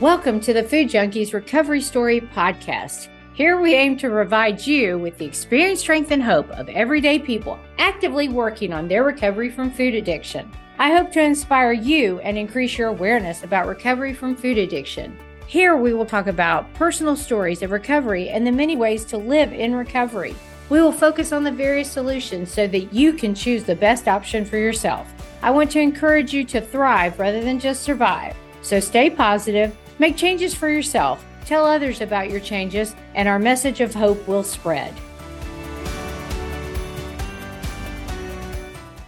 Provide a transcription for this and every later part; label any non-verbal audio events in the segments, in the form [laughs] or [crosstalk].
Welcome to the Food Junkies Recovery Story Podcast. Here we aim to provide you with the experience, strength, and hope of everyday people actively working on their recovery from food addiction. I hope to inspire you and increase your awareness about recovery from food addiction. Here we will talk about personal stories of recovery and the many ways to live in recovery. We will focus on the various solutions so that you can choose the best option for yourself. I want to encourage you to thrive rather than just survive. So stay positive, make changes for yourself, tell others about your changes, and our message of hope will spread.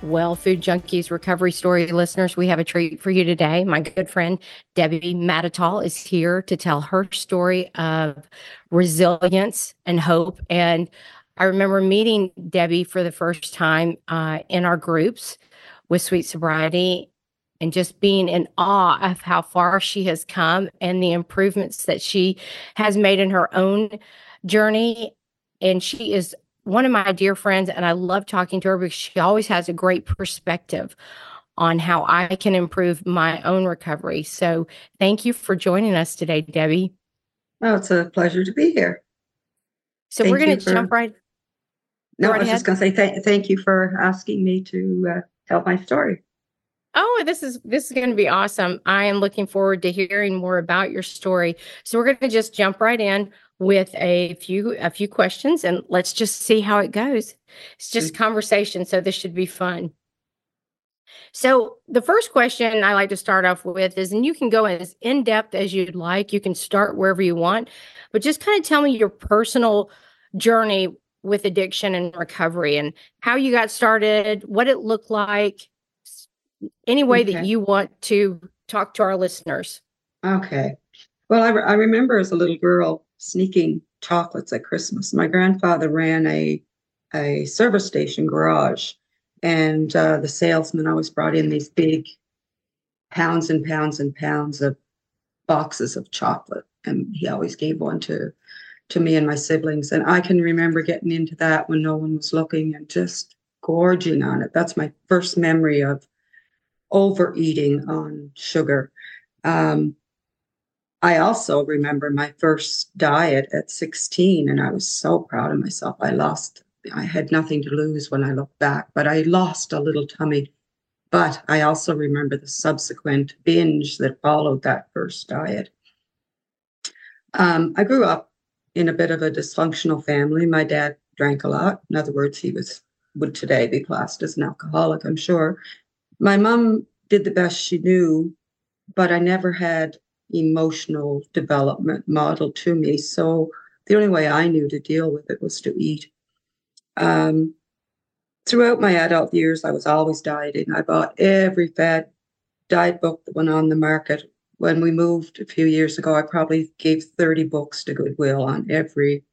Well, Food Junkies Recovery Story listeners, we have a treat for you today. My good friend Debbie Mattatall is here to tell her story of resilience and hope. And I remember meeting Debbie for the first time uh, in our groups with Sweet Sobriety and just being in awe of how far she has come and the improvements that she has made in her own journey. And she is one of my dear friends, and I love talking to her because she always has a great perspective on how I can improve my own recovery. So thank you for joining us today, Debbie. Oh, it's a pleasure to be here. So thank we're going to for... jump right. No, right I was ahead. just going to say th- thank you for asking me to uh, tell my story. Oh, this is this is going to be awesome. I am looking forward to hearing more about your story. So we're going to just jump right in with a few a few questions and let's just see how it goes. It's just mm-hmm. conversation, so this should be fun. So the first question I like to start off with is, and you can go as in depth as you'd like. You can start wherever you want, but just kind of tell me your personal journey with addiction and recovery and how you got started, what it looked like, any way okay. that you want to talk to our listeners. Okay. Well, I, re- I remember as a little girl sneaking chocolates at Christmas. My grandfather ran a a service station garage, and uh, the salesman always brought in these big pounds and pounds and pounds of boxes of chocolate, and he always gave one to to me and my siblings. And I can remember getting into that when no one was looking and just gorging on it. That's my first memory of overeating on sugar. Um, I also remember my first diet at 16, and I was so proud of myself. I lost, I had nothing to lose when I look back, but I lost a little tummy. But I also remember the subsequent binge that followed that first diet. Um, I grew up in a bit of a dysfunctional family. My dad drank a lot. In other words, he was would today be classed as an alcoholic, I'm sure. My mom did the best she knew, but I never had emotional development modeled to me. So the only way I knew to deal with it was to eat. Um, throughout my adult years, I was always dieting. I bought every fat diet book that went on the market. When we moved a few years ago, I probably gave 30 books to Goodwill on every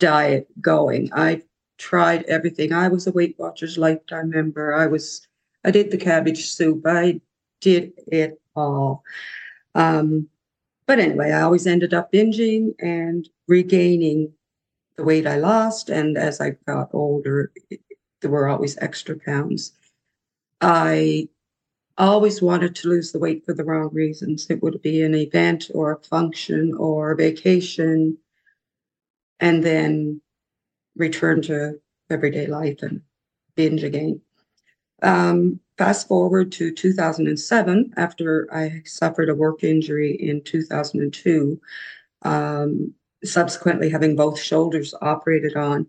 diet going. I tried everything. I was a Weight Watchers lifetime member. I was, I did the cabbage soup. I did it all. Um, but anyway, I always ended up binging and regaining the weight I lost. And as I got older, there were always extra pounds. I always wanted to lose the weight for the wrong reasons. It would be an event or a function or a vacation, and then return to everyday life and binge again. Um, fast forward to 2007, after I suffered a work injury in 2002, um, subsequently having both shoulders operated on,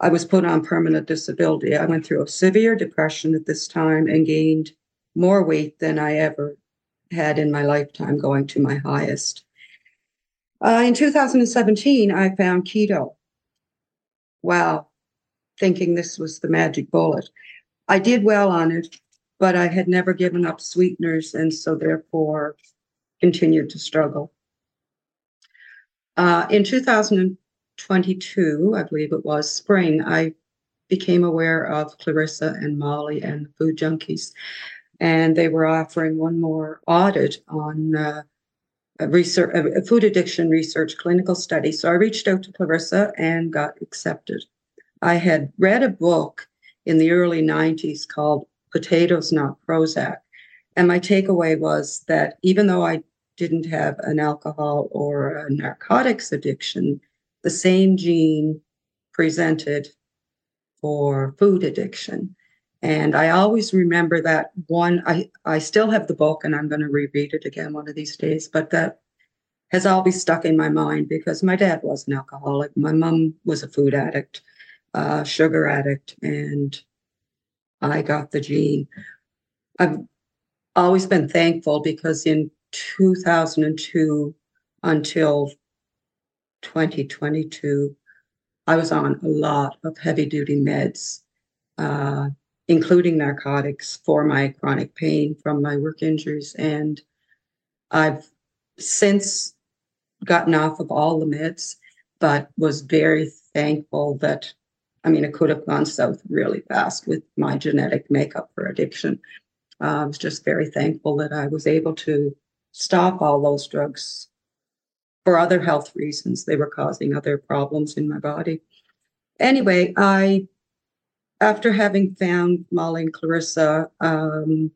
I was put on permanent disability. I went through a severe depression at this time and gained more weight than I ever had in my lifetime, going to my highest. Uh, in 2017, I found keto. Wow, thinking this was the magic bullet. I did well on it, but I had never given up sweeteners and so therefore continued to struggle. Uh, in 2022, I believe it was spring, I became aware of Clarissa and Molly and the Food Junkies, and they were offering one more audit on uh, a research, a food addiction research clinical study. So I reached out to Clarissa and got accepted. I had read a book in the early 90s called Potatoes Not Prozac. And my takeaway was that even though I didn't have an alcohol or a narcotics addiction, the same gene presented for food addiction. And I always remember that one. I, I still have the book and I'm going to reread it again one of these days, but that has always stuck in my mind because my dad was an alcoholic. My mom was a food addict, uh, sugar addict, and I got the gene. I've always been thankful because in 2002 until 2022, I was on a lot of heavy duty meds, uh, including narcotics for my chronic pain from my work injuries. And I've since gotten off of all the meds, but was very thankful that, I mean, it could have gone south really fast with my genetic makeup for addiction. Uh, I was just very thankful that I was able to stop all those drugs for other health reasons. They were causing other problems in my body. Anyway, I, after having found Molly and Clarissa, um,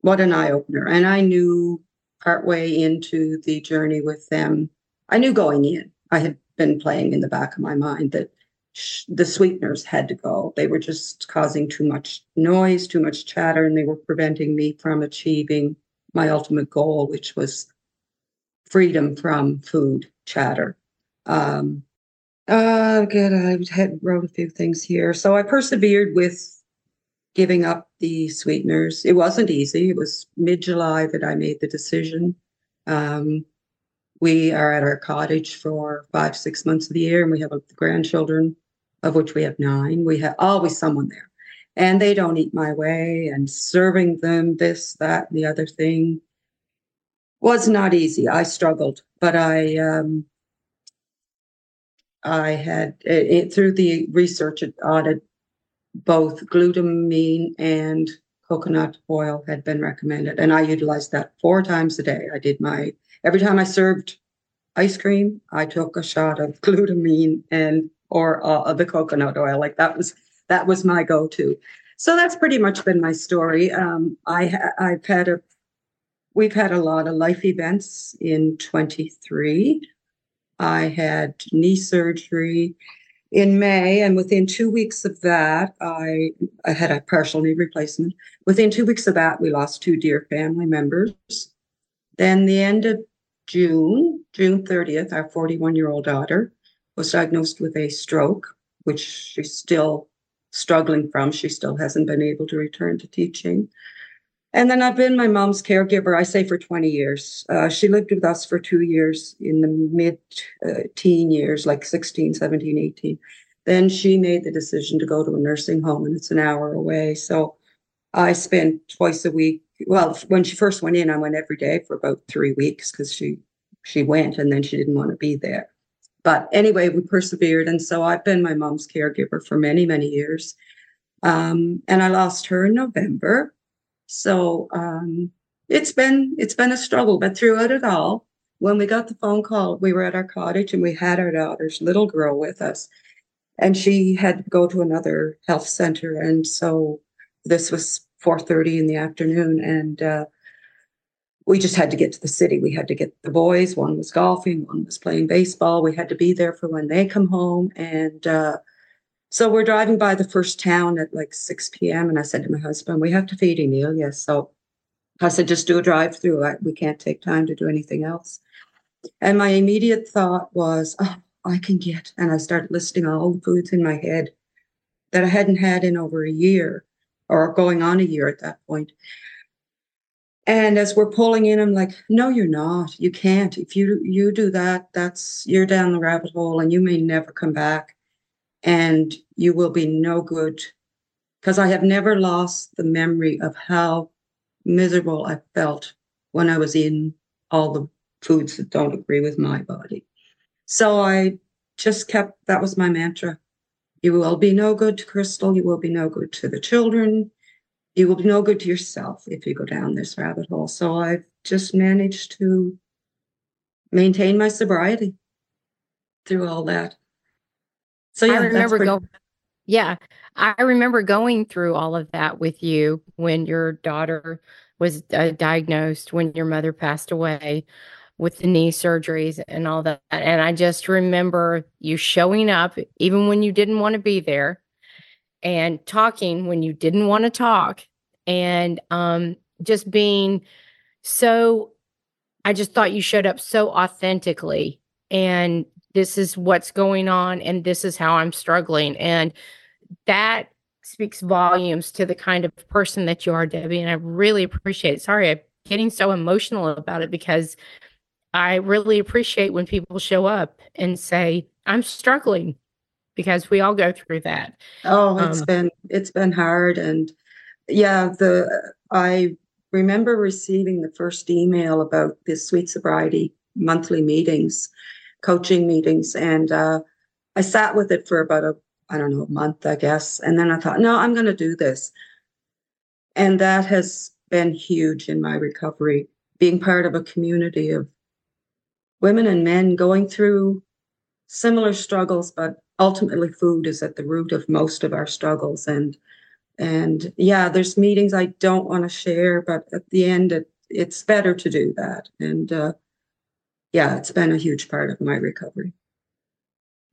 what an eye opener. And I knew partway into the journey with them, I knew going in, I had been playing in the back of my mind that sh- the sweeteners had to go. They were just causing too much noise, too much chatter, and they were preventing me from achieving my ultimate goal, which was freedom from food chatter. Um, uh, good. I had wrote a few things here. So I persevered with giving up the sweeteners. It wasn't easy. It was mid July that I made the decision. Um, we are at our cottage for five, six months of the year, and we have grandchildren, of which we have nine. We have always someone there, and they don't eat my way, and serving them this, that, and the other thing was not easy. I struggled, but I um, I had it, it, through the research it audit, both glutamine and coconut oil had been recommended, and I utilized that four times a day. I did my every time I served ice cream, I took a shot of [laughs] glutamine and or uh, the coconut oil. Like that was that was my go-to. So that's pretty much been my story. Um, I I've had a we've had a lot of life events in 23. I had knee surgery in May, and within two weeks of that, I, I had a partial knee replacement. Within two weeks of that, we lost two dear family members. Then, the end of June, June 30th, our 41 year old daughter was diagnosed with a stroke, which she's still struggling from. She still hasn't been able to return to teaching. And then I've been my mom's caregiver, I say for 20 years. Uh, she lived with us for two years in the mid uh, teen years, like 16, 17, 18. Then she made the decision to go to a nursing home, and it's an hour away. So I spent twice a week. Well, when she first went in, I went every day for about three weeks because she she went and then she didn't want to be there. But anyway, we persevered, and so I've been my mom's caregiver for many, many years. Um, and I lost her in November so um, it's been it's been a struggle, but throughout it all, when we got the phone call, we were at our cottage and we had our daughter's little girl with us, and she had to go to another health center, and so this was 4:30 in the afternoon, and uh, we just had to get to the city. We had to get the boys. One was golfing, one was playing baseball. We had to be there for when they come home, and uh, so we're driving by the first town at like 6 p.m. And I said to my husband, We have to feed Emilia. So I said, Just do a drive through. We can't take time to do anything else. And my immediate thought was, Oh, I can get. And I started listing all the foods in my head that I hadn't had in over a year or going on a year at that point. And as we're pulling in, I'm like, no, you're not. You can't. If you you do that, that's you're down the rabbit hole and you may never come back and you will be no good. Because I have never lost the memory of how miserable I felt when I was in all the foods that don't agree with my body. So I just kept that was my mantra. You will be no good to Crystal. You will be no good to the children. You will be no good to yourself if you go down this rabbit hole. So I've just managed to maintain my sobriety through all that. So yeah, I remember going. Yeah, I remember going through all of that with you when your daughter was uh, diagnosed, when your mother passed away with the knee surgeries and all that. And I just remember you showing up even when you didn't want to be there and talking when you didn't want to talk and um, just being so I just thought you showed up so authentically and this is what's going on and this is how I'm struggling and that speaks volumes to the kind of person that you are Debbie and I really appreciate it. Sorry I'm getting so emotional about it because I really appreciate when people show up and say I'm struggling because we all go through that. Oh, it's um, been it's been hard and yeah, the I remember receiving the first email about the sweet sobriety monthly meetings, coaching meetings, and uh, I sat with it for about a I don't know a month, I guess, and then I thought, no, I'm going to do this, and that has been huge in my recovery. Being part of a community of women and men going through similar struggles, but ultimately food is at the root of most of our struggles. And and yeah there's meetings i don't want to share but at the end it, it's better to do that. And uh, yeah it's been a huge part of my recovery.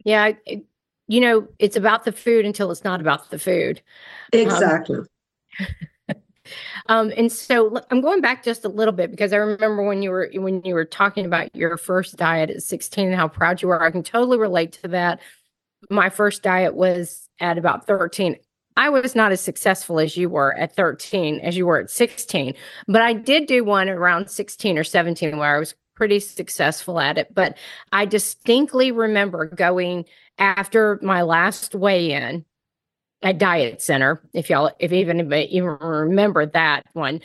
Yeah it, you know it's about the food until it's not about the food. Um, exactly. um, um, and so i'm going back just a little bit because i remember when you were when you were talking about your first diet at 16 and how proud you were. I can totally relate to that. My first diet was at about 13 I was not as successful as you were at 13 as you were at 16, but I did do one around 16 or 17 where I was pretty successful at it. But I distinctly remember going after my last weigh in at Diet Center, if y'all, if even even remember that one,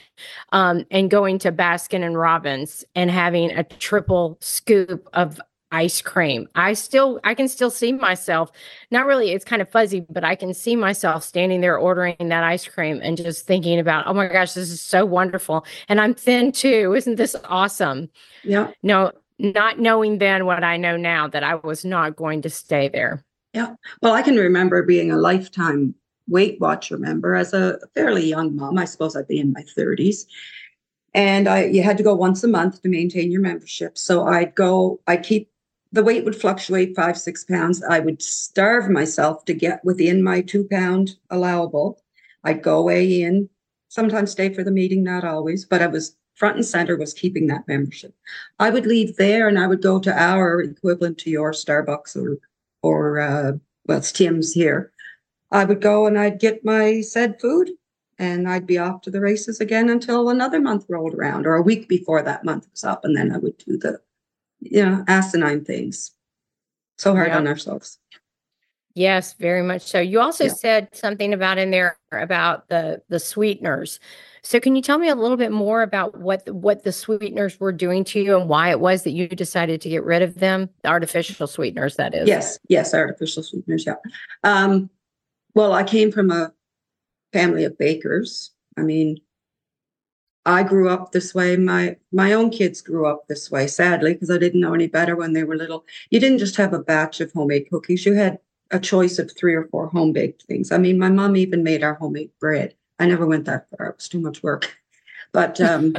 um, and going to Baskin and Robbins and having a triple scoop of ice cream. I still I can still see myself. Not really it's kind of fuzzy, but I can see myself standing there ordering that ice cream and just thinking about, "Oh my gosh, this is so wonderful." And I'm thin too. Isn't this awesome? Yeah. No, not knowing then what I know now that I was not going to stay there. Yeah. Well, I can remember being a lifetime Weight Watcher member as a fairly young mom. I suppose I'd be in my 30s and I you had to go once a month to maintain your membership. So I'd go, I'd keep the weight would fluctuate five, six pounds. I would starve myself to get within my two pound allowable. I'd go away in, sometimes stay for the meeting, not always, but I was front and center was keeping that membership. I would leave there and I would go to our equivalent to your Starbucks or, or uh, well, it's Tim's here. I would go and I'd get my said food and I'd be off to the races again until another month rolled around or a week before that month was up. And then I would do the you know, asinine things. So hard yeah. on ourselves. Yes, very much so. You also yeah. said something about in there about the the sweeteners. So can you tell me a little bit more about what what the sweeteners were doing to you and why it was that you decided to get rid of them? The artificial sweeteners, that is. Yes, yes, artificial sweeteners. Yeah. Um, well, I came from a family of bakers. I mean, I grew up this way. My my own kids grew up this way, sadly, because I didn't know any better when they were little. You didn't just have a batch of homemade cookies. You had a choice of three or four home baked things. I mean, my mom even made our homemade bread. I never went that far. It was too much work. [laughs] But um,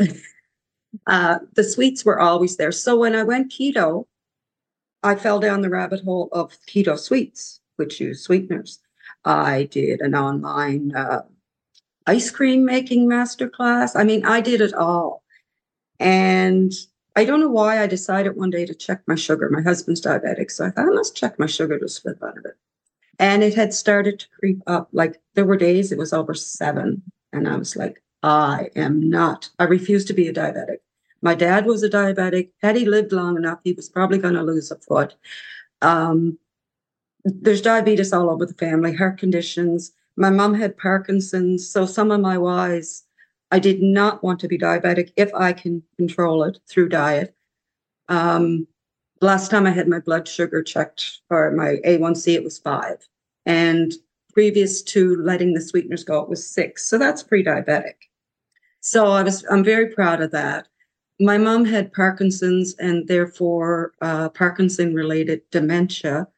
[laughs] uh, the sweets were always there. So when I went keto, I fell down the rabbit hole of keto sweets, which use sweeteners. I did an online uh, ice cream making masterclass. I mean, I did it all. And I don't know why I decided one day to check my sugar. My husband's diabetic, so I thought I must check my sugar to slip out of it. And it had started to creep up. Like there were days it was over seven. And I was like, I am not. I refuse to be a diabetic. My dad was a diabetic. Had he lived long enough, he was probably going to lose a foot. Um, there's diabetes all over the family, heart conditions. My mom had Parkinson's, so some of my whys, I did not want to be diabetic if I can control it through diet. Um, last time I had my blood sugar checked or my A1C, it was five. And previous to letting the sweeteners go, it was six. So that's pre-diabetic. So I was I'm very proud of that. My mom had Parkinson's and therefore uh, Parkinson related dementia.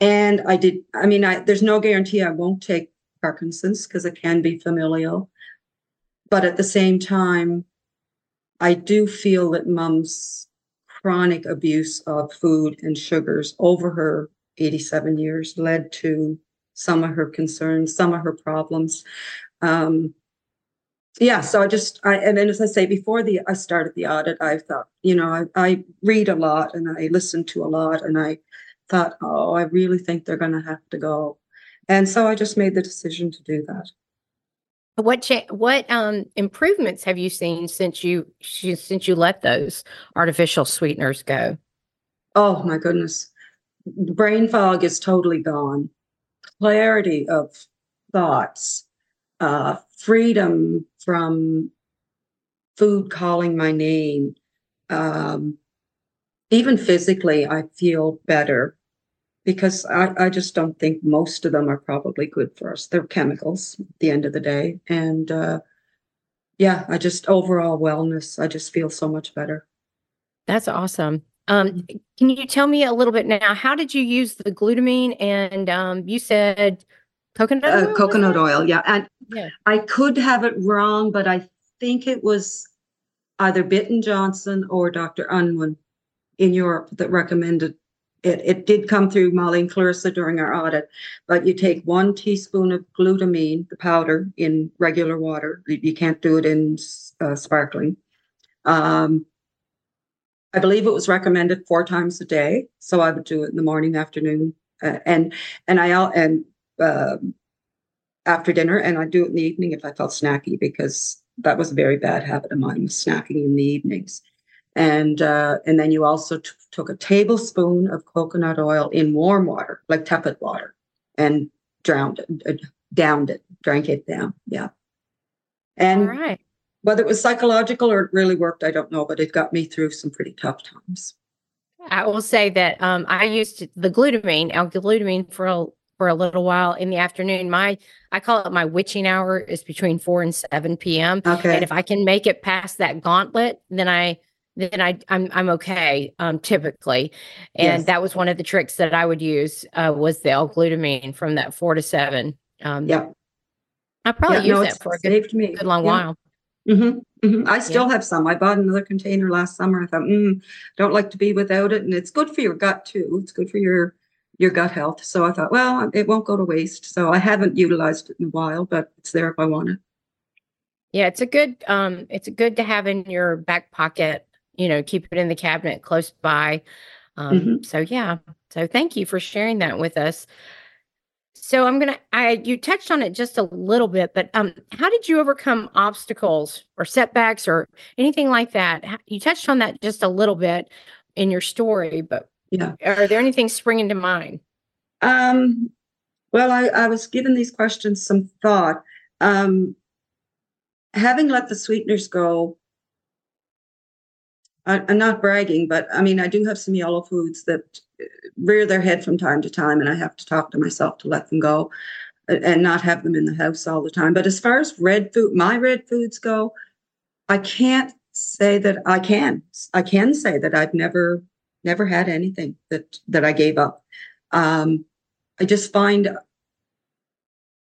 And I did, I mean, I, there's no guarantee I won't take Parkinson's because it can be familial. But at the same time, I do feel that mom's chronic abuse of food and sugars over her 87 years led to some of her concerns, some of her problems. Um, yeah, so I just, I, and then as I say, before the I started the audit, I thought, you know, I, I read a lot and I listen to a lot, and I thought, oh, I really think they're going to have to go, and so I just made the decision to do that. What cha- what um improvements have you seen since you since you let those artificial sweeteners go? Oh my goodness, brain fog is totally gone. Clarity of thoughts, uh, freedom from food calling my name. Um, even physically, I feel better because I, I just don't think most of them are probably good for us. They're chemicals at the end of the day. And uh, yeah, I just overall wellness, I just feel so much better. That's awesome. Um, can you tell me a little bit now? How did you use the glutamine? And um, you said coconut uh, coconut oil, yeah. And yeah. I could have it wrong, but I think it was either Bitten Jonsson or Dr. Unwin in Europe that recommended it. It did come through Molly and Clarissa during our audit, but you take one teaspoon of glutamine, the powder, in regular water. You can't do it in uh, sparkling. Um, I believe it was recommended four times a day, so I would do it in the morning, afternoon, uh, and and I and uh, after dinner, and I do it in the evening if I felt snacky because that was a very bad habit of mine, snacking in the evenings. And uh, and then you also t- took a tablespoon of coconut oil in warm water, like tepid water, and drowned it, uh, downed it, drank it down. Yeah. And All right. whether it was psychological or it really worked, I don't know, but it got me through some pretty tough times. I will say that um, I used the glutamine, L-glutamine for a for a little while in the afternoon. My I call it my witching hour is between four and seven p.m. Okay. And if I can make it past that gauntlet, then I then I I'm I'm okay um typically. And yes. that was one of the tricks that I would use uh was the L-glutamine from that four to seven. Um yeah. I probably yeah, use no, that for a good, me. good long yeah. while. Mm-hmm, mm-hmm. I still yeah. have some. I bought another container last summer. I thought, mm, don't like to be without it, and it's good for your gut too. It's good for your your gut health. So I thought, well, it won't go to waste. So I haven't utilized it in a while, but it's there if I want it. Yeah, it's a good um it's a good to have in your back pocket, you know, keep it in the cabinet close by. Um mm-hmm. so yeah. So thank you for sharing that with us. So I'm gonna I you touched on it just a little bit, but um how did you overcome obstacles or setbacks or anything like that? You touched on that just a little bit in your story, but yeah. Are there anything springing to mind? Um, well, I, I was giving these questions some thought. Um, having let the sweeteners go, I, I'm not bragging, but I mean, I do have some yellow foods that uh, rear their head from time to time, and I have to talk to myself to let them go uh, and not have them in the house all the time. But as far as red food, my red foods go, I can't say that I can. I can say that I've never never had anything that that I gave up. Um, I just find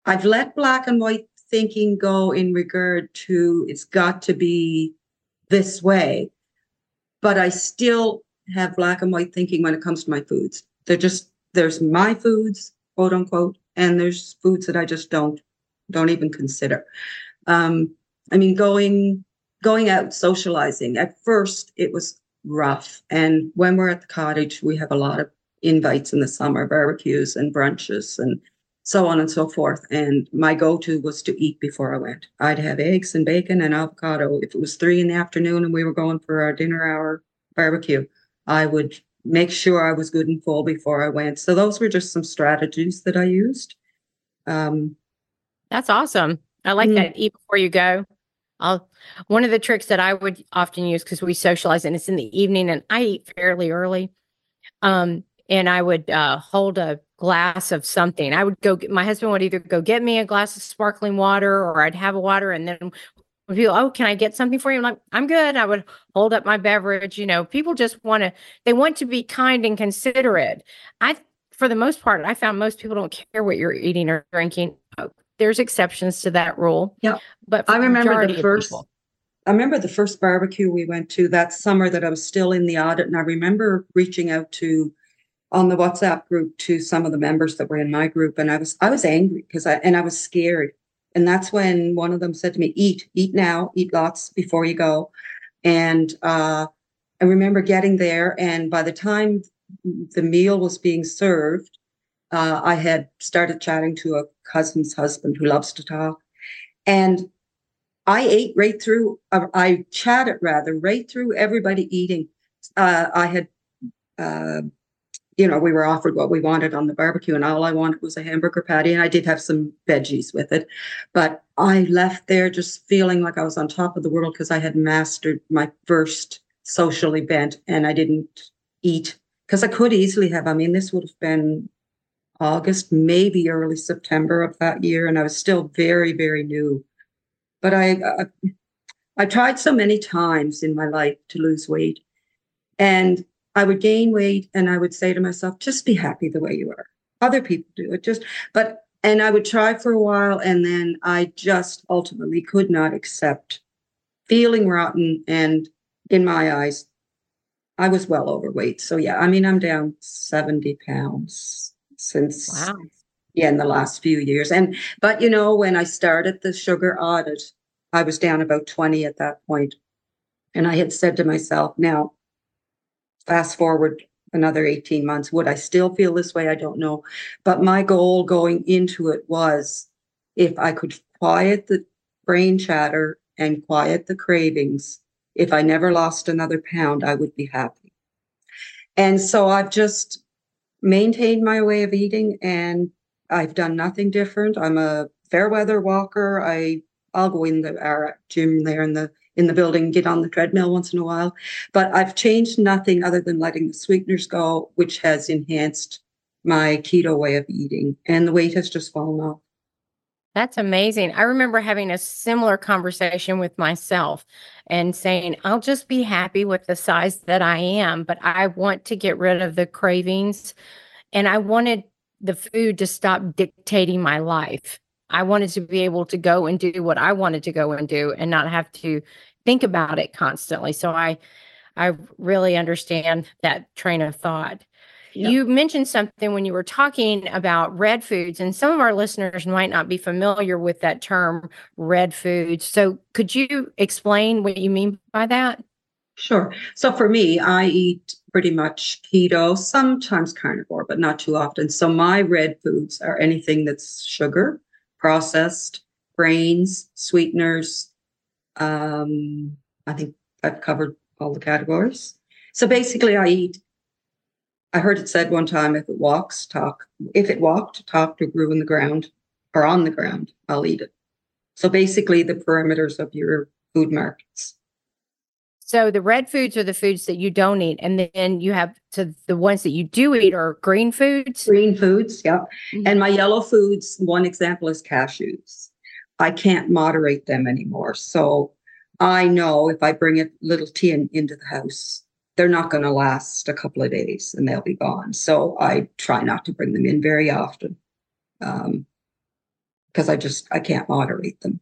I've let black and white thinking go in regard to it's got to be this way, but I still have black and white thinking when it comes to my foods. They're just there's my foods, quote unquote, and there's foods that I just don't don't even consider. Um, I mean, going going out socializing. At first, it was rough. And when we're at the cottage, we have a lot of invites in the summer, barbecues and brunches and so on and so forth. And my go to was to eat before I went. I'd have eggs and bacon and avocado. If it was three in the afternoon and we were going for our dinner hour barbecue, I would make sure I was good and full before I went. So those were just some strategies that I used. Um, That's awesome. I like mm-hmm. that. Eat before you go. I'll one of the tricks that I would often use because we socialize and it's in the evening and I eat fairly early. Um, and I would uh, hold a glass of something. I would go. Get, my husband would either go get me a glass of sparkling water, or I'd have a water, and then people, oh, can I get something for you? I'm like, I'm good. I would hold up my beverage. You know, people just want to. They want to be kind and considerate. I for the most part, I found most people don't care what you're eating or drinking. Uh, There's exceptions to that rule. Yeah. But I remember the first, people- I remember the first barbecue we went to that summer that I was still in the audit. And I remember reaching out to, on the WhatsApp group to some of the members that were in my group. And I was, I was angry because I, and I was scared. And that's when one of them said to me, eat, eat now, eat lots before you go. And, uh, I remember getting there and by the time the meal was being served, uh, I had started chatting to a cousin's husband who loves to talk. And I ate right through, uh, I chatted rather, right through everybody eating. Uh, I had, uh, you know, we were offered what we wanted on the barbecue, and all I wanted was a hamburger patty, and I did have some veggies with it. But I left there just feeling like I was on top of the world because I had mastered my first social event and I didn't eat because I could easily have. I mean, this would have been August, maybe early September of that year, and I was still very, very new. But I, I, I tried so many times in my life to lose weight, and I would gain weight, and I would say to myself, "Just be happy the way you are." Other people do it, just but. And I would try for a while, and then I just ultimately could not accept feeling rotten. And in my eyes, I was well overweight. So yeah, I mean, I'm down 70 pounds since Wow. yeah, in the last few years. And but you know, when I started the sugar audit, I was down about 20 at that point. And I had said to myself, now fast forward another 18 months, would I still feel this way? I don't know. But my goal going into it was if I could quiet the brain chatter and quiet the cravings, if I never lost another pound, I would be happy. And so I've just maintained my way of eating and I've done nothing different. I'm a fair weather walker. I I'll go in the our gym there in the in the building, get on the treadmill once in a while. But I've changed nothing other than letting the sweeteners go, which has enhanced my keto way of eating. And the weight has just fallen off. That's amazing. I remember having a similar conversation with myself and saying, I'll just be happy with the size that I am, but I want to get rid of the cravings. And I wanted the food to stop dictating my life. I wanted to be able to go and do what I wanted to go and do and not have to think about it constantly. So I I really understand that train of thought. Yep. You mentioned something when you were talking about red foods, and some of our listeners might not be familiar with that term, red foods. So, could you explain what you mean by that? Sure. So for me, I eat pretty much keto, sometimes carnivore, but not too often. So my red foods are anything that's sugar, processed, grains, sweeteners. Um, I think I've covered all the categories. So basically, I eat. I heard it said one time, if it walks, talk. If it walked, talked, or grew in the ground or on the ground, I'll eat it. So basically, the perimeters of your food markets. So, the red foods are the foods that you don't eat, and then you have to the ones that you do eat are green foods. Green foods, yeah. Mhm. And my yellow foods, one example is cashews. I can't moderate them anymore. So I know if I bring a little tin into the house, they're not going to last a couple of days and they'll be gone. So I try not to bring them in very often. Um, because I just I can't moderate them.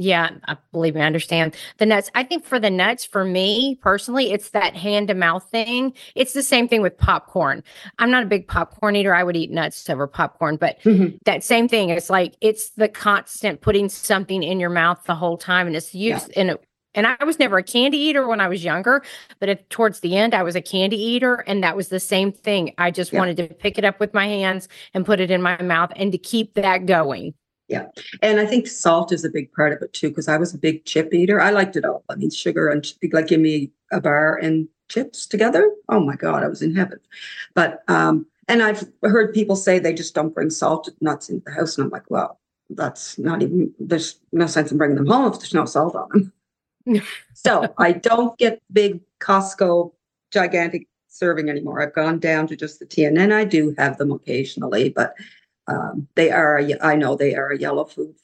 Yeah, I believe me, I understand the nuts. I think for the nuts, for me personally, it's that hand to mouth thing. It's the same thing with popcorn. I'm not a big popcorn eater. I would eat nuts over popcorn, but mm-hmm. that same thing. It's like it's the constant putting something in your mouth the whole time, and it's used and it, and I was never a candy eater when I was younger, but at, towards the end, I was a candy eater, and that was the same thing. I just Yeah. wanted to pick it up with my hands and put it in my mouth, and to keep that going. And I think salt is a big part of it too, because I was a big chip eater. I liked it all. I mean, sugar and like give me a bar and chips together. Oh my God, I was in heaven. But um, and I've heard people say they just don't bring salted nuts into the house, and I'm like, well, that's not even. There's no sense in bringing them home if there's no salt on them. [laughs] so I don't get big Costco gigantic serving anymore. I've gone down to just the tin, and I do have them occasionally, but um, they are. I know they are a yellow food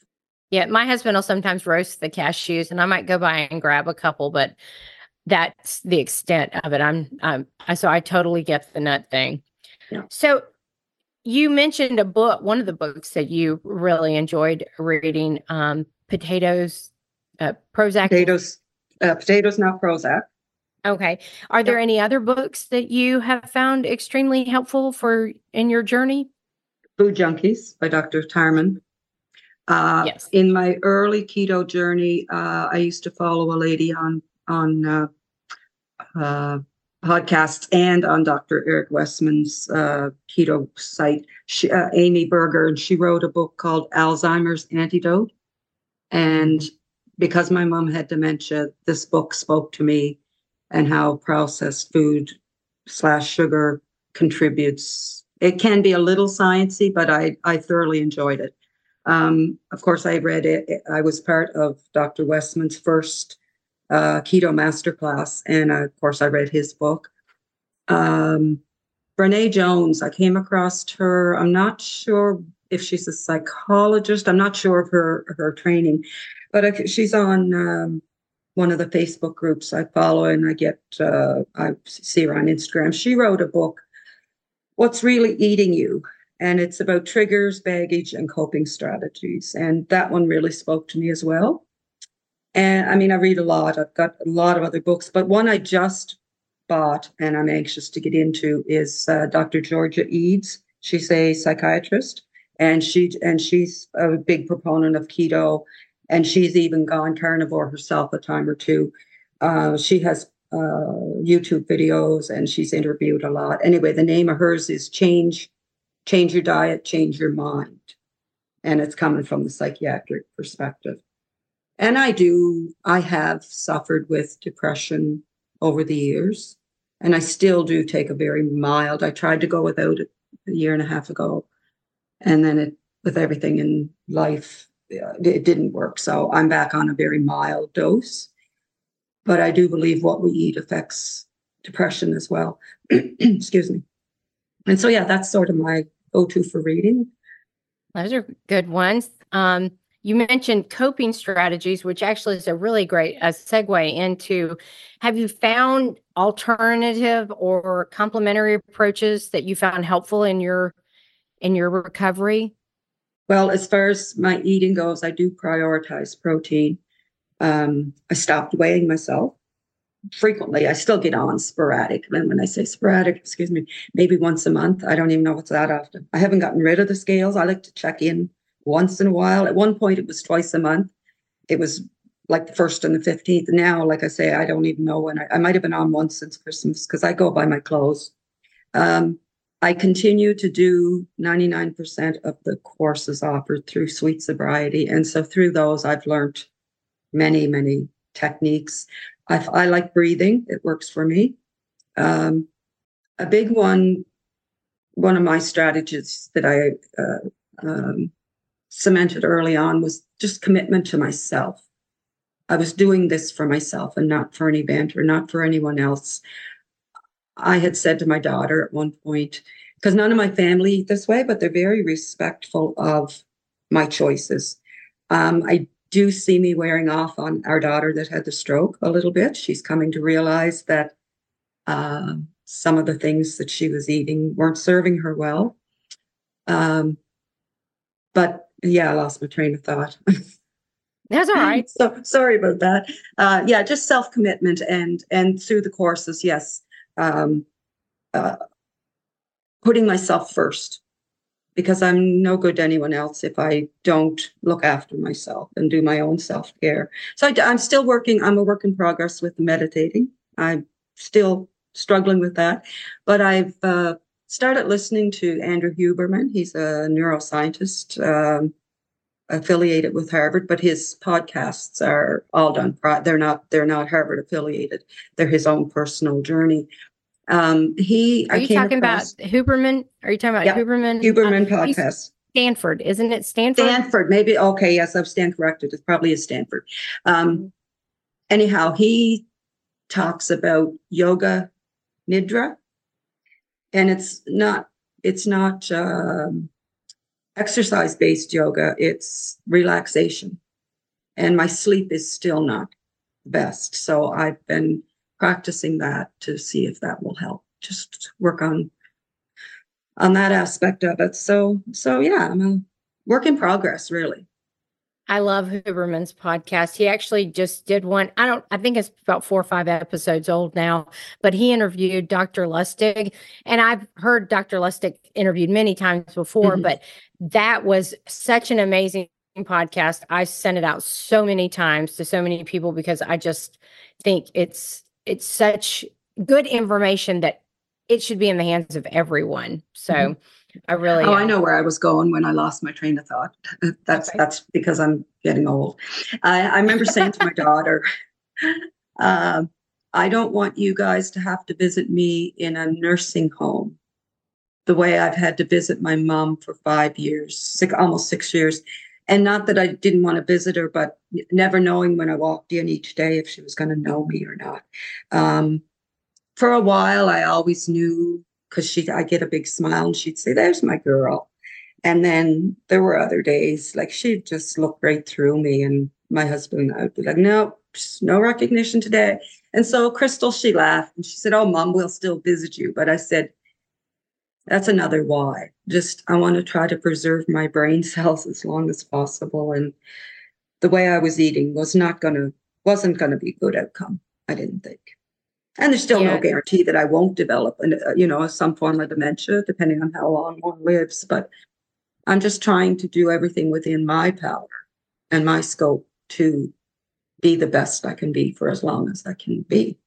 Yeah, my husband will sometimes roast the cashews, and I might go by and grab a couple, but that's the extent of it. I'm, I'm, I, so I totally get the nut thing. Yeah. So you mentioned a book, one of the books that you really enjoyed reading, um, Potatoes, uh, Prozac. Potatoes, uh, potatoes, not Prozac. Okay. Are there any other books that you have found extremely helpful for in your journey? Food Junkies by Dr. Tarman. Uh, Yes. in my early keto journey, uh, I used to follow a lady on on uh, uh, podcasts and on Dr. Eric Westman's uh, keto site, she, uh, Amy Berger, and she wrote a book called Alzheimer's Antidote. And because my mom had dementia, this book spoke to me and how processed food slash sugar contributes. It can be a little sciencey, but I I thoroughly enjoyed it. Um, of course, I read it. I was part of Dr. Westman's first uh, keto masterclass, and uh, of course, I read his book. Um, Brene Jones, I came across her. I'm not sure if she's a psychologist. I'm not sure of her her training, but I, she's on um, one of the Facebook groups I follow, and I get uh, I see her on Instagram. She wrote a book, "What's Really Eating You," and it's about triggers, baggage, and coping strategies. And that one really spoke to me as well. And I mean, I read a lot. I've got a lot of other books, but one I just bought and I'm anxious to get into is uh, Dr. Georgia Ede. She's a psychiatrist, and she and she's a big proponent of keto, and she's even gone carnivore herself a time or two. Uh, she has YouTube videos, and she's interviewed a lot. Anyway, the name of hers is Change Change Your Diet, Change Your Mind, and it's coming from the psychiatric perspective. And I do, I have suffered with depression over the years, and I still do take a very mild. I tried to go without it a year and a half ago, and then it, with everything in life, uh, it didn't work. So I'm back on a very mild dose. But I do believe what we eat affects depression as well. [clears throat] Excuse me. And so, yeah, that's sort of my go to for reading. Those are good ones. Um, you mentioned coping strategies, which actually is a really great uh, segue into. Have you found alternative or complementary approaches that you found helpful in your in your recovery? Well, as far as my eating goes, I do prioritize protein. Um, I stopped weighing myself frequently. I still get on sporadic. And when I say sporadic, excuse me, maybe once a month. I don't even know what's that often. I haven't gotten rid of the scales. I like to check in once in a while. At one point, it was twice a month. It was like the first and the 15th. Now, like I say, I don't even know when I, I might have been on once since Christmas because I go by my clothes. Um, I continue to do 99% of the courses offered through Sweet Sobriety. And so through those, I've learned many, many techniques. I, I like breathing, it works for me. Um, a big one, one of my strategies that I uh, um, cemented early on was just commitment to myself. I was doing this for myself and not for any banter, not for anyone else. I had said to my daughter at one point, because none of my family eat this way, but they're very respectful of my choices. Um, I do see me wearing off on our daughter that had the stroke a little bit. She's coming to realize that uh, some of the things that she was eating weren't serving her well. Um, but yeah, I lost my train of thought. [laughs] That's all right. so sorry about that. Uh, yeah, just self commitment and and through the courses, yes, um, uh, putting myself first because I'm no good to anyone else if I don't look after myself and do my own self care. So I, am still working. I'm a work in progress with meditating. I'm still struggling with that, but I've uh, started listening to Andrew Huberman. He's a neuroscientist. Um, affiliated with Harvard, but his podcasts are all done. They're not. They're not Harvard affiliated. They're his own personal journey. Um, he. Are you talking across, about Huberman? Are you talking about yeah, Huberman? Huberman uh, podcast. Stanford, isn't it Stanford? Stanford, maybe. Okay, yes, I've stand corrected. It probably is Stanford. Um, mm-hmm. anyhow, he talks about yoga nidra, and it's not. It's not. Um, exercise based yoga, it's relaxation. And my sleep is still not the best. So I've been practicing that to see if that will help. Just work on on that aspect of it. So, so yeah, I'm a work in progress, really. I love Huberman's podcast. He actually just did one. I don't, I think it's about four or five episodes old now, but he interviewed Dr. Lustig. And I've heard Dr. Lustig interviewed many times before, mm-hmm. but that was such an amazing podcast. I sent it out so many times to so many people because I just think it's, it's such good information that it should be in the hands of everyone. So, mm-hmm I really. Oh, I know where I was going when I lost my train of thought. [laughs] That's okay. that's because I'm getting old. I, I remember saying to my [laughs] daughter, uh, "I don't want you guys to have to visit me in a nursing home, the way I've had to visit my mom for five years, six, almost six years." And not that I didn't want to visit her, but never knowing when I walked in each day if she was going to know me or not. Um, for a while, I always knew because she I get a big smile and she'd say, There's my girl. And then there were other days, like she'd just look right through me, and my husband I would be like, No, no recognition today. And so Crystal, she laughed and she said, Oh, mom, we'll still visit you. But I said, That's another why. Just I want to try to preserve my brain cells as long as possible. And the way I was eating was not gonna wasn't gonna be a good outcome, I didn't think. And there's still yeah. no guarantee that I won't develop, uh, you know, some form of dementia, depending on how long one lives. But I'm just trying to do everything within my power and my scope to be the best I can be for as long as I can be.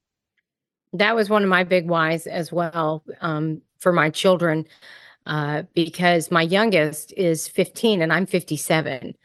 That was one of my big whys as well um, for my children, uh, because my youngest is 15 and I'm 57.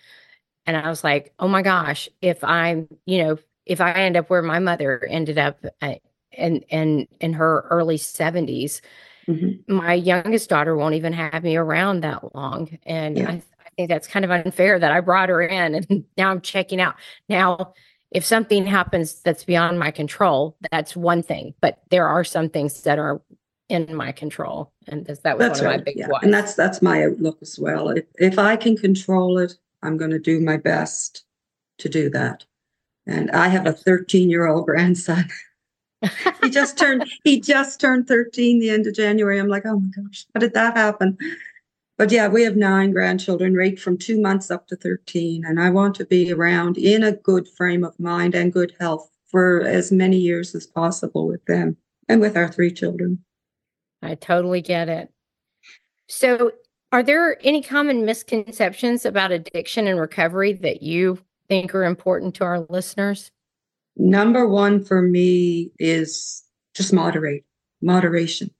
And I was like, oh my gosh, if I'm, you know, if I end up where my mother ended up, I, and and in her early 70s mm-hmm. my youngest daughter won't even have me around that long and yeah. I, I think that's kind of unfair that i brought her in and [laughs] now i'm checking out now if something happens that's beyond my control that's one thing but there are some things that are in my control and that was that's one right. of my big yeah. and that's that's my outlook as well if, if i can control it i'm going to do my best to do that and i have a 13 year old grandson [laughs] he just turned he just turned 13 the end of January. I'm like, oh my gosh, how did that happen? But yeah, we have nine grandchildren, right from two months up to 13. And I want to be around in a good frame of mind and good health for as many years as possible with them and with our three children. I totally get it. So, are there any common misconceptions about addiction and recovery that you think are important to our listeners? Number one for me is just moderate, moderation.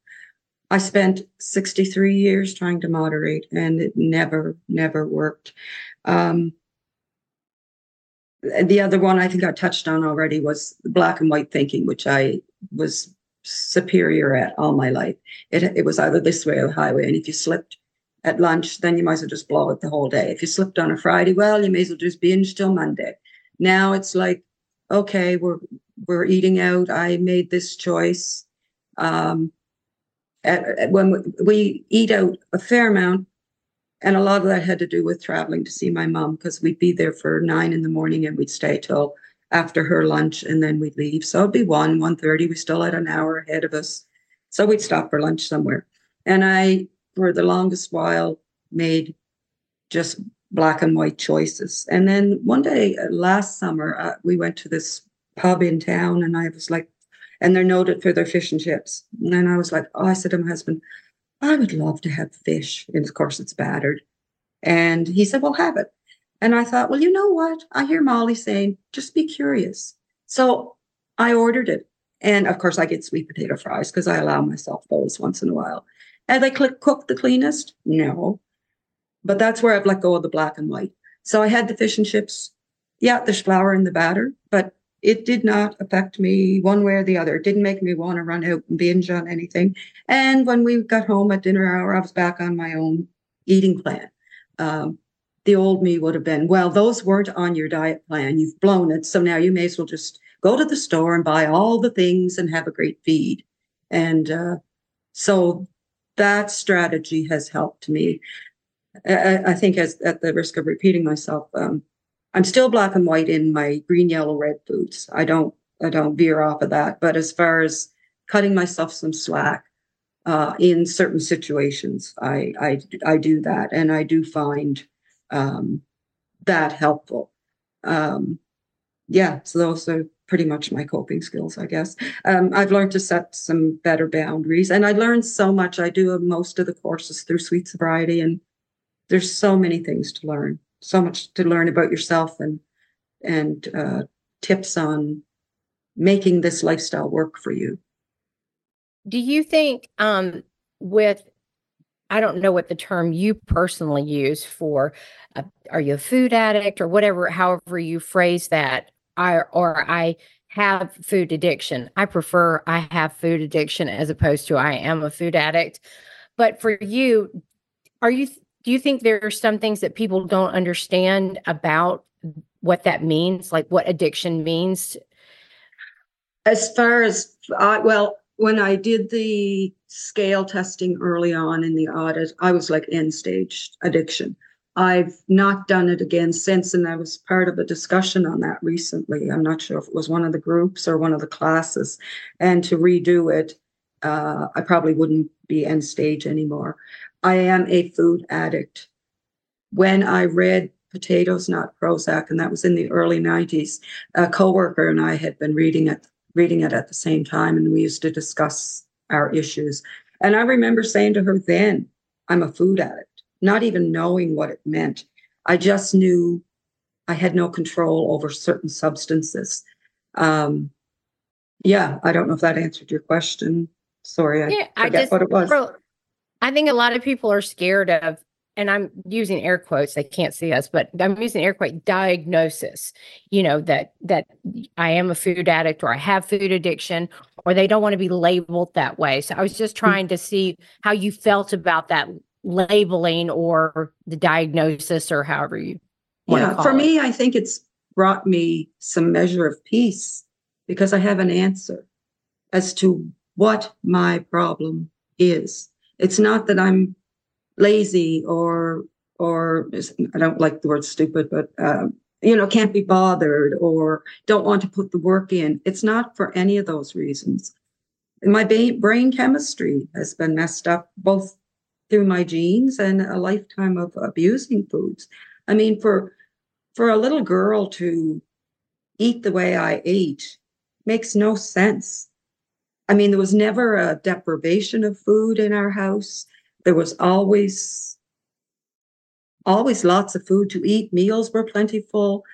I spent 63 years trying to moderate and it never, never worked. Um, the other one I think I touched on already was black and white thinking, which I was superior at all my life. It, it was either this way or the highway. And if you slipped at lunch, then you might as well just blow it the whole day. If you slipped on a Friday, well, you may as well just binge till Monday. Now it's like okay, we're we're eating out. I made this choice. Um, at when we eat out a fair amount, and a lot of that had to do with traveling to see my mom because we'd be there for nine in the morning and we'd stay till after her lunch and then we'd leave. So it'd be one, one thirty. We still had an hour ahead of us, so we'd stop for lunch somewhere. And I, for the longest while, made just black and white choices. And then one day uh, last summer, uh, we went to this pub in town, and I was like, and they're noted for their fish and chips. And I was like, oh, I said to my husband, I would love to have fish. And of course, it's battered. And he said, well, have it. And I thought, well, you know what? I hear Molly saying, just be curious. So I ordered it. And of course, I get sweet potato fries because I allow myself those once in a while. And they cook the cleanest? No. But that's where I've let go of the black and white. So I had the fish and chips. Yeah, there's flour in the batter, but it did not affect me one way or the other. It didn't make me want to run out and binge on anything. And when we got home at dinner hour, I was back on my own eating plan. Um, the old me would have been, well, those weren't on your diet plan. You've blown it. So now you may as well just go to the store and buy all the things and have a great feed. And uh, so that strategy has helped me. I, I think, as at the risk of repeating myself, um, I'm still black and white in my green, yellow, red boots. I don't, I don't veer off of that. But as far as cutting myself some slack, uh, in certain situations. I, I, I do that and I do find um, that helpful. Um, yeah, so those are pretty much my coping skills, I guess. Um, I've learned to set some better boundaries and I learned so much. I do most of the courses through Sweet Sobriety and there's so many things to learn, so much to learn about yourself and, and uh, tips on making this lifestyle work for you. Do you think um, with I don't know what the term you personally use for uh, are you a food addict or whatever however you phrase that I or I have food addiction. I prefer I have food addiction as opposed to I am a food addict. But for you, are you do you think there are some things that people don't understand about what that means, like what addiction means? As far as uh, well, when I did the scale testing early on in the audit, I was like end stage addiction. I've not done it again since, and I was part of a discussion on that recently. I'm not sure if it was one of the groups or one of the classes. And to redo it, uh, I probably wouldn't be end stage anymore. I am a food addict. When I read Potatoes Not Prozac, and that was in the early 90s, a coworker and I had been reading it reading it at the same time, and we used to discuss our issues. And I remember saying to her then, I'm a food addict, not even knowing what it meant. I just knew I had no control over certain substances. Um, yeah, I don't know if that answered your question. Sorry, I yeah, forget I just, what it was. I think a lot of people are scared of and I'm using air quotes, they can't see us, but I'm using air quote diagnosis, you know, that that I am a food addict or I have food addiction, or they don't want to be labeled that way. So I was just hmm. trying to see how you felt about that labeling or the diagnosis or however you yeah for it. me i think it's brought me some measure of peace because i have an answer as to what my problem is it's not that i'm lazy or or I don't like the word stupid, but um, you know, can't be bothered or don't want to put the work in. It's not for any of those reasons. My ba- brain chemistry has been messed up both through my genes and a lifetime of abusing foods. I mean, for for a little girl to eat the way I ate makes no sense. I mean, there was never a deprivation of food in our house. There was always always lots of food to eat. Meals were plentiful.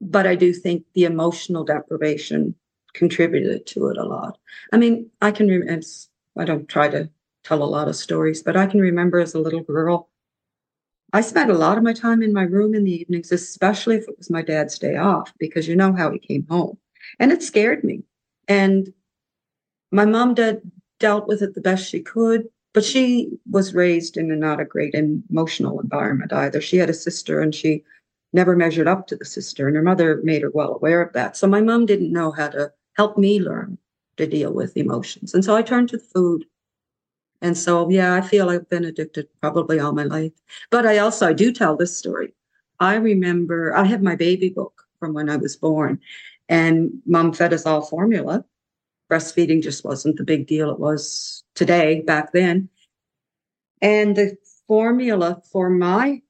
But i do think the emotional deprivation contributed to it a lot. I mean i can remember i don't try to tell a lot of stories but i can remember as a little girl i spent a lot of my time in my room in the evenings especially if it was my dad's day off because you know how he came home. And it scared me. And my mom did, dealt with it the best she could but she was raised in a not a great emotional environment either. She had a sister and she never measured up to the sister, and her mother made her well aware of that. So my mom didn't know how to help me learn to deal with emotions. And so I turned to food. And so, yeah, I feel I've been addicted probably all my life. But I also, I do tell this story. I remember I have my baby book from when I was born, and mom fed us all formula breastfeeding just wasn't the big deal it was today back then. And the formula for my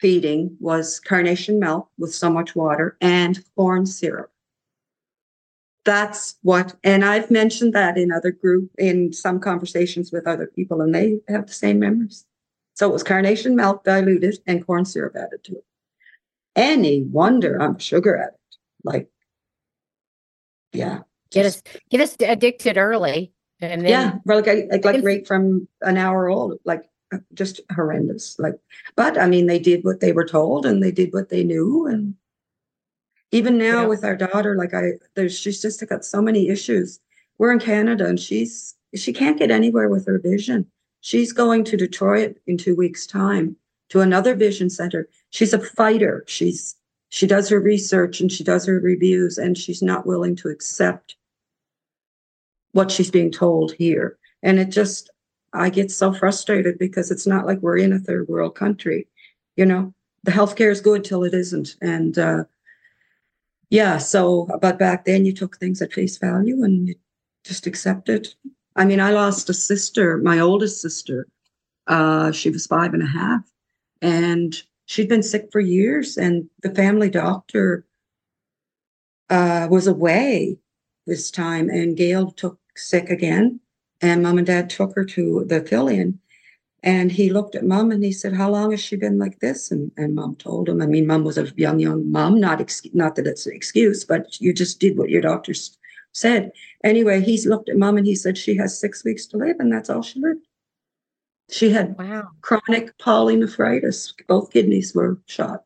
feeding was carnation milk with so much water and corn syrup. That's what, and I've mentioned that in other group, in some conversations with other people, and they have the same memories. So it was carnation milk diluted and corn syrup added to it. Any wonder I'm a sugar addict. Like, yeah, get us get us addicted early and then, yeah like like, like right from an hour old like just horrendous like but i mean they did what they were told and they did what they knew and even now yeah. with our daughter like i there's she's just got so many issues. We're in canada and she's she can't get anywhere with her vision. She's going to detroit in two weeks time to another vision center. She's a fighter. She's she does her research and she does her reviews and she's not willing to accept what she's being told here. And it just, I get so frustrated because it's not like we're in a third world country. You know, the healthcare is good till it isn't. And uh, yeah, so, but back then you took things at face value and you just accepted I mean, I lost a sister, my oldest sister. Uh, she was five and a half, and she'd been sick for years. And the family doctor uh, was away this time, and Gail took sick again. And mom and dad took her to the fill-in. And he looked at mom and he said, How long has she been like this? And, and mom told him. I mean, mom was a young, young mom, not, ex- not that it's an excuse, but you just did what your doctors said. Anyway, he looked at mom and he said, She has six weeks to live, and that's all she lived. She had wow. chronic pyelonephritis. Both kidneys were shot.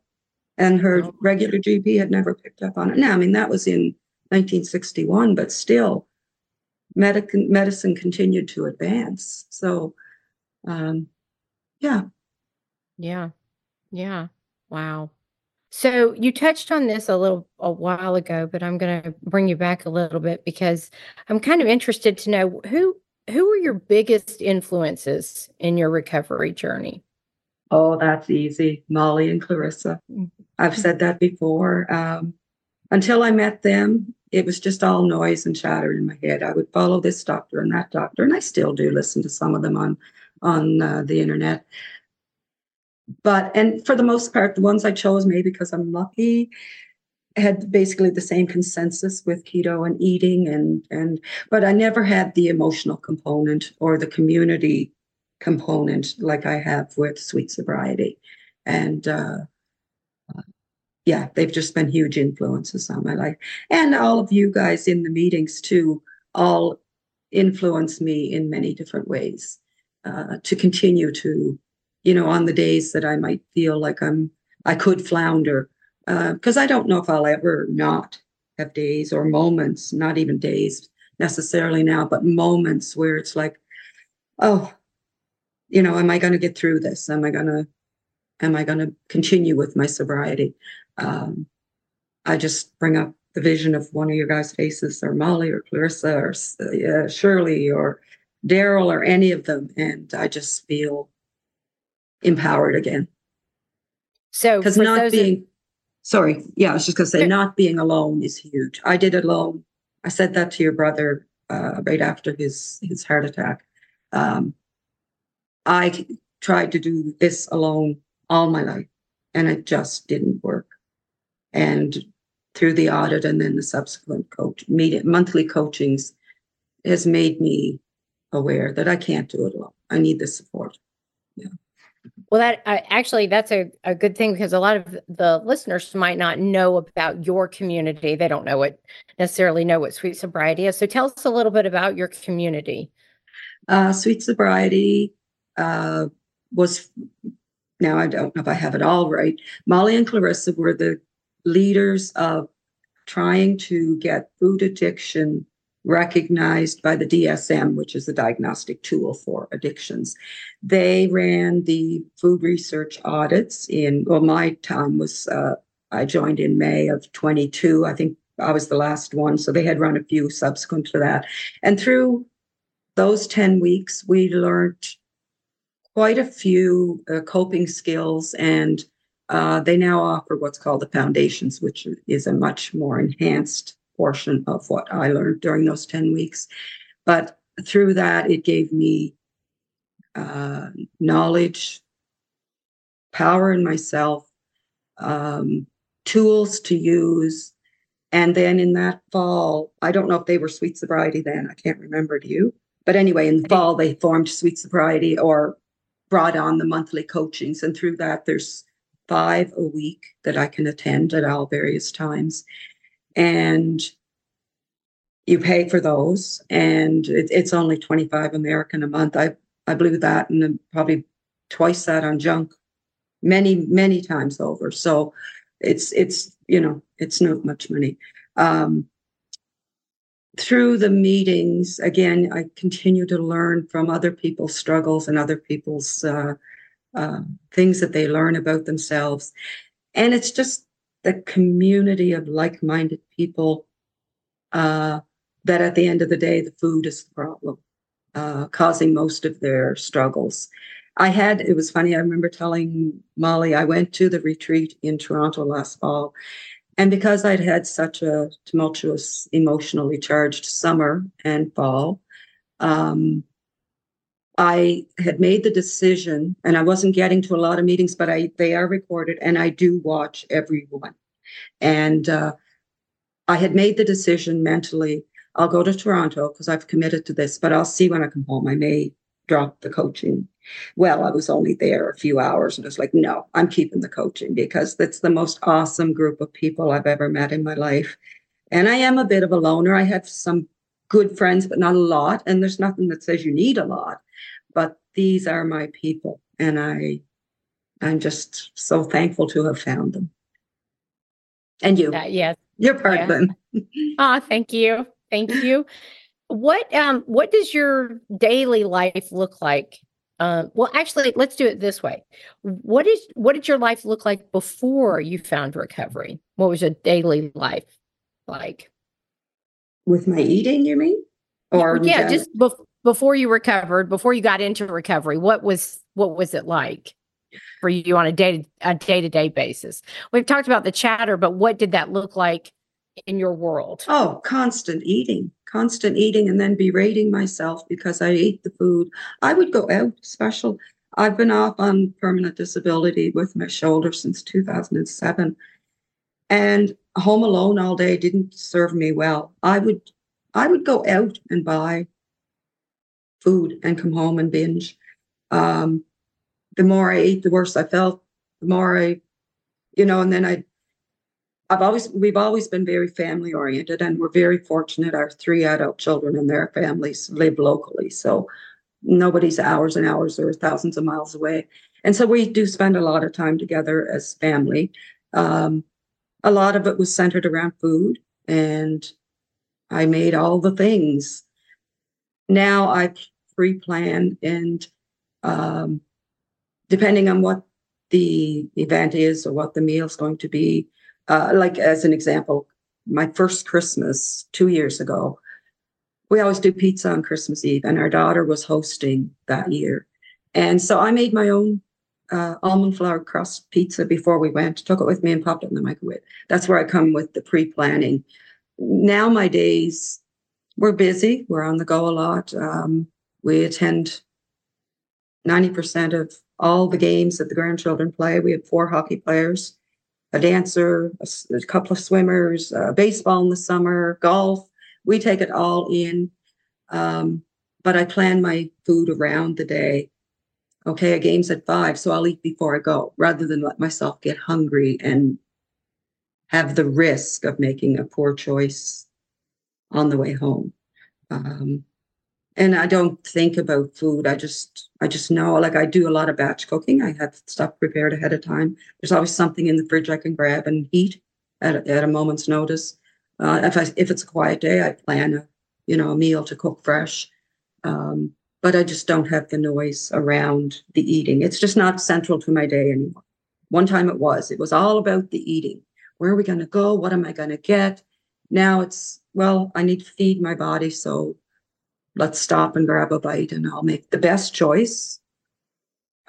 And her oh. regular GP had never picked up on it. Now, I mean, that was in 1961, but still, medicine, medicine continued to advance. So, um, yeah. Yeah. Yeah. Wow. So you touched on this a little a while ago, but I'm going to bring you back a little bit because I'm kind of interested to know who who were your biggest influences in your recovery journey? Oh, that's easy. Molly and Clarissa. Mm-hmm. I've said that before. Um, until I met them, it was just all noise and chatter in my head. I would follow this doctor and that doctor, and I still do listen to some of them on on uh, the internet. But and for the most part, the ones I chose maybe because I'm lucky had basically the same consensus with keto and eating and and but I never had the emotional component or the community component like I have with sweet sobriety. And uh, yeah, they've just been huge influences on my life. And all of you guys in the meetings too, all influence me in many different ways uh, to continue to, you know, on the days that I might feel like I'm, I could flounder, because uh, I don't know if I'll ever not have days or moments, not even days necessarily now, but moments where it's like, oh, you know, am I going to get through this? Am I going to, am I going to continue with my sobriety? um, I just bring up the vision of one of your guys' faces, or Molly, or Clarissa, or uh, Shirley, or Daryl, or any of them, and I just feel empowered again. So, because not being, sorry, yeah, I was just gonna say, not being alone is huge. I did it alone. I said that to your brother uh, right after his his heart attack. Um, I tried to do this alone all my life, and it just didn't work and through the audit and then the subsequent coach meet monthly coachings has made me aware that I can't do it alone. I need the support. Yeah. Well, that uh, actually that's a, a good thing because a lot of the listeners might not know about your community. They don't know what necessarily know what Sweet Sobriety is. So tell us a little bit about your community. Uh, Sweet Sobriety uh, was now I don't know if I have it all right. Molly and Clarissa were the leaders of trying to get food addiction recognized by the DSM, which is the diagnostic tool for addictions. They ran the food research audits in, well, my time was, uh, I joined in May of 22. I think I was the last one. So they had run a few subsequent to that. And through those 10 weeks, we learned quite a few uh, coping skills and uh, they now offer what's called the foundations, which is a much more enhanced portion of what I learned during those 10 weeks. But through that, it gave me uh, knowledge, power in myself, um, tools to use. And then in that fall, I don't know if they were Sweet Sobriety then, I can't remember. Do you? But anyway, in the fall, they formed Sweet Sobriety or brought on the monthly coachings. And through that, there's five a week that I can attend at all various times. And you pay for those, and it, it's only 25 American a month. I, I blew that and probably twice that on junk many, many times over. So it's, it's, you know, it's not much money. Um, through the meetings, again, I continue to learn from other people's struggles and other people's uh, uh, things that they learn about themselves. And it's just the community of like minded people uh, that at the end of the day, the food is the problem, uh, causing most of their struggles. I had, it was funny, I remember telling Molly, I went to the retreat in Toronto last fall. And because I'd had such a tumultuous, emotionally charged summer and fall, Um, I had made the decision, and I wasn't getting to a lot of meetings, but I they are recorded, and I do watch every one. And uh, I had made the decision mentally. I'll go to Toronto because I've committed to this, but I'll see when I come home. I may drop the coaching. Well, I was only there a few hours and I was like, no, I'm keeping the coaching because that's the most awesome group of people I've ever met in my life. And I am a bit of a loner. I have some good friends, but not a lot. And there's nothing that says you need a lot. But these are my people. And I I'm just so thankful to have found them. And you. Uh, yes. You're part yeah. of them. oh, thank you. Thank you. [laughs] What um what does your daily life look like? Um, well, actually, let's do it this way. What is what did your life look like before you found recovery? What was your daily life like? With my eating, you mean? Or yeah, just bef- before you recovered, before you got into recovery, what was what was it like for you on a day a day to day basis? We've talked about the chatter, but what did that look like in your world? Oh, constant eating, constant eating, and then berating myself because I ate the food. I would go out special. I've been off on permanent disability with my shoulder since 2007. And home alone all day didn't serve me well. I would I would go out and buy food and come home and binge. Um, the more I ate, the worse I felt. The more I, you know, and then I I've always we've always been very family oriented and we're very fortunate. Our three adult children and their families live locally so nobody's hours and hours or thousands of miles away. And so we do spend a lot of time together as family. Um, a lot of it was centered around food and i made all the things. Now i pre-plan and um, depending on what the event is or what the meal is going to be uh, like as an example, my first Christmas two years ago, we always do pizza on Christmas Eve, and our daughter was hosting that year. And so I made my own uh, almond flour crust pizza before we went, took it with me and popped it in the microwave. That's where I come with the pre planning. Now, my days, we're busy, we're on the go a lot. Um, we attend 90% of all the games that the grandchildren play. We have four hockey players a dancer, a, a couple of swimmers, uh, baseball in the summer, golf. We take it all in. Um, but I plan my food around the day. Okay, a game's at five, so I'll eat before I go rather than let myself get hungry and have the risk of making a poor choice on the way home. Um, and I don't think about food. I just I just know like I do a lot of batch cooking. I have stuff prepared ahead of time. There's always something in the fridge I can grab and eat at, at a moment's notice. Uh, if I if it's a quiet day, I plan a you know a meal to cook fresh. Um, but I just don't have the noise around the eating. It's just not central to my day anymore. One time it was. It was all about the eating. Where are we going to go? What am I going to get? Now it's well, I need to feed my body, so let's stop and grab a bite and I'll make the best choice.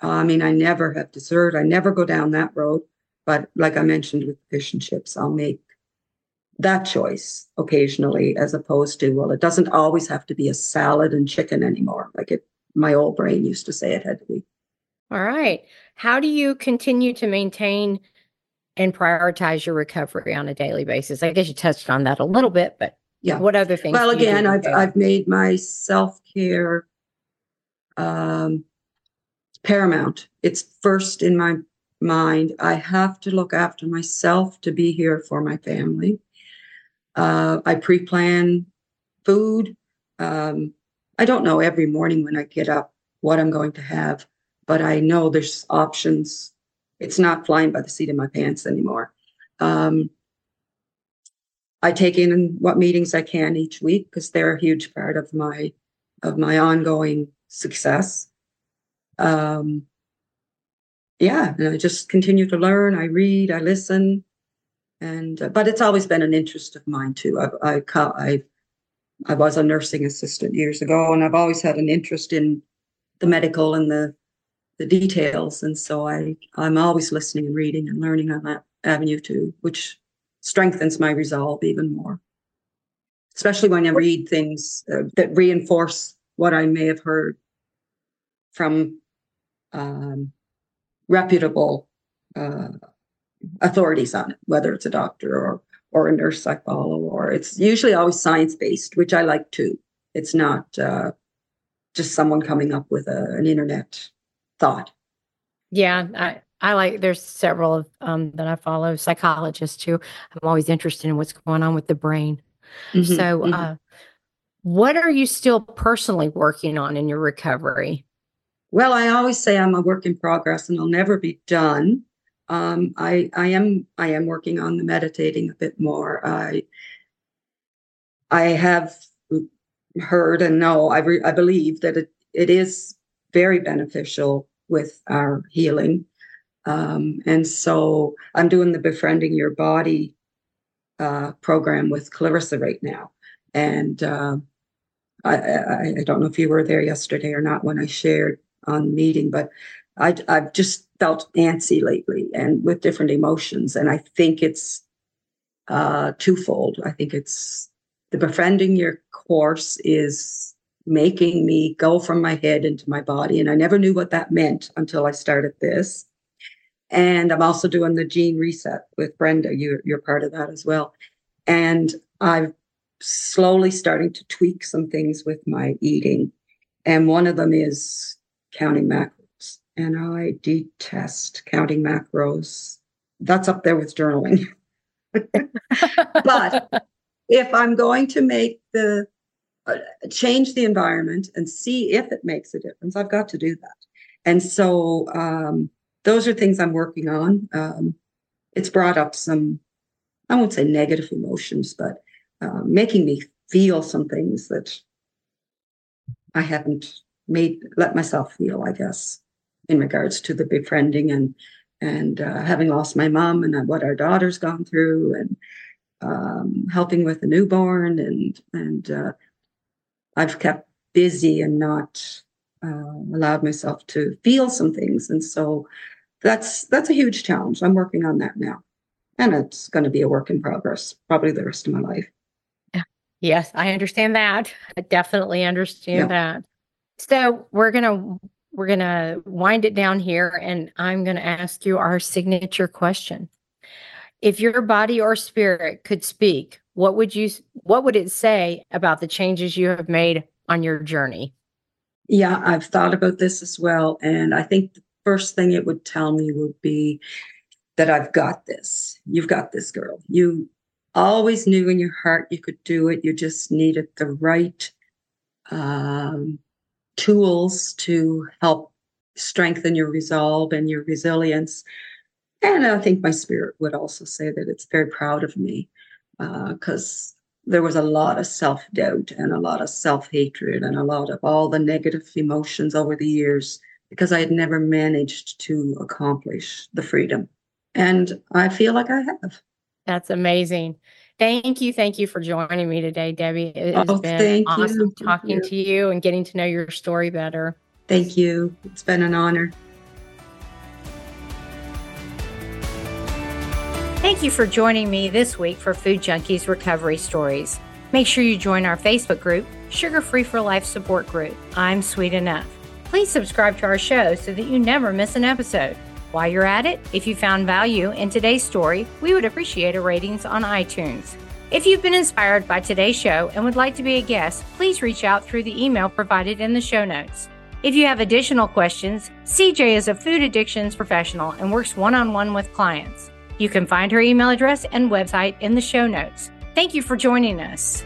I mean, I never have dessert. I never go down that road. But like I mentioned with fish and chips, I'll make that choice occasionally as opposed to, well, it doesn't always have to be a salad and chicken anymore. Like it, my old brain used to say it had to be. All right. How do you continue to maintain and prioritize your recovery on a daily basis? I guess you touched on that a little bit, but yeah. What other things? Well, again, I've I've made my self care um, paramount. It's first in my mind. I have to look after myself to be here for my family. Uh, I pre-plan food. Um, I don't know every morning when I get up what I'm going to have, but I know there's options. It's not flying by the seat of my pants anymore. Um, I take in what meetings I can each week because they're a huge part of my of my ongoing success. Um, yeah, and I just continue to learn. I read, I listen, and uh, but it's always been an interest of mine too. I I I I was a nursing assistant years ago, and I've always had an interest in the medical and the the details, and so I I'm always listening and reading and learning on that avenue too, which strengthens my resolve even more. Especially when I read things uh, that reinforce what I may have heard from um, reputable uh, authorities on it, whether it's a doctor or or a nurse I follow, or it's usually always science based, which I like too. It's not uh, just someone coming up with a, an internet thought. Yeah, I, I like. There's several of um, that I follow, psychologists too. I'm always interested in what's going on with the brain. Mm-hmm, so, mm-hmm. Uh, what are you still personally working on in your recovery? Well, I always say I'm a work in progress, and I'll never be done. Um, I I am I am working on the meditating a bit more. I I have heard and know I re, I believe that it it is very beneficial with our healing, um, and so I'm doing the befriending your body uh, program with Clarissa right now, and uh, I, I I don't know if you were there yesterday or not when I shared on the meeting, but I, I've just felt antsy lately and with different emotions. And I think it's uh, twofold. I think it's the befriending your course is making me go from my head into my body. And I never knew what that meant until I started this. And I'm also doing the gene reset with Brenda. You're, you're part of that as well. And I'm slowly starting to tweak some things with my eating. And one of them is counting macros and I detest counting macros. That's up there with journaling. [laughs] but if I'm going to make the uh, change the environment and see if it makes a difference, I've got to do that. And so um, those are things I'm working on. Um, it's brought up some, I won't say negative emotions, but uh, making me feel some things that I haven't made let myself feel, I guess in regards to the befriending and and uh, having lost my mom and what our daughter's gone through and um, helping with the newborn and and uh, I've kept busy and not uh, allowed myself to feel some things and so that's that's a huge challenge. I'm working on that now, and it's going to be a work in progress probably the rest of my life. Yes, I understand that. I definitely understand yeah. that. So we're going to we're going to wind it down here and I'm going to ask you our signature question. If your body or spirit could speak, what would you what would it say about the changes you have made on your journey? Yeah, I've thought about this as well and I think the first thing it would tell me would be that I've got this. You've got this girl. You always knew in your heart you could do it. You just needed the right um, tools to help strengthen your resolve and your resilience. And I think my spirit would also say that it's very proud of me because uh, there was a lot of self doubt and a lot of self hatred and a lot of all the negative emotions over the years because I had never managed to accomplish the freedom. And I feel like I have. That's amazing. Thank you. Thank you for joining me today, Debbie. It has oh, been awesome you. talking to you and getting to know your story better. Thank you. It's been an honor. Thank you for joining me this week for Food Junkies Recovery Stories. Make sure you join our Facebook group, Sugar Free for Life Support Group. I'm Sweet Enough. Please subscribe to our show so that you never miss an episode. While you're at it, if you found value in today's story, we would appreciate a ratings on iTunes. If you've been inspired by today's show and would like to be a guest, please reach out through the email provided in the show notes. If you have additional questions, CJ is a food addictions professional and works one on one with clients. You can find her email address and website in the show notes. Thank you for joining us.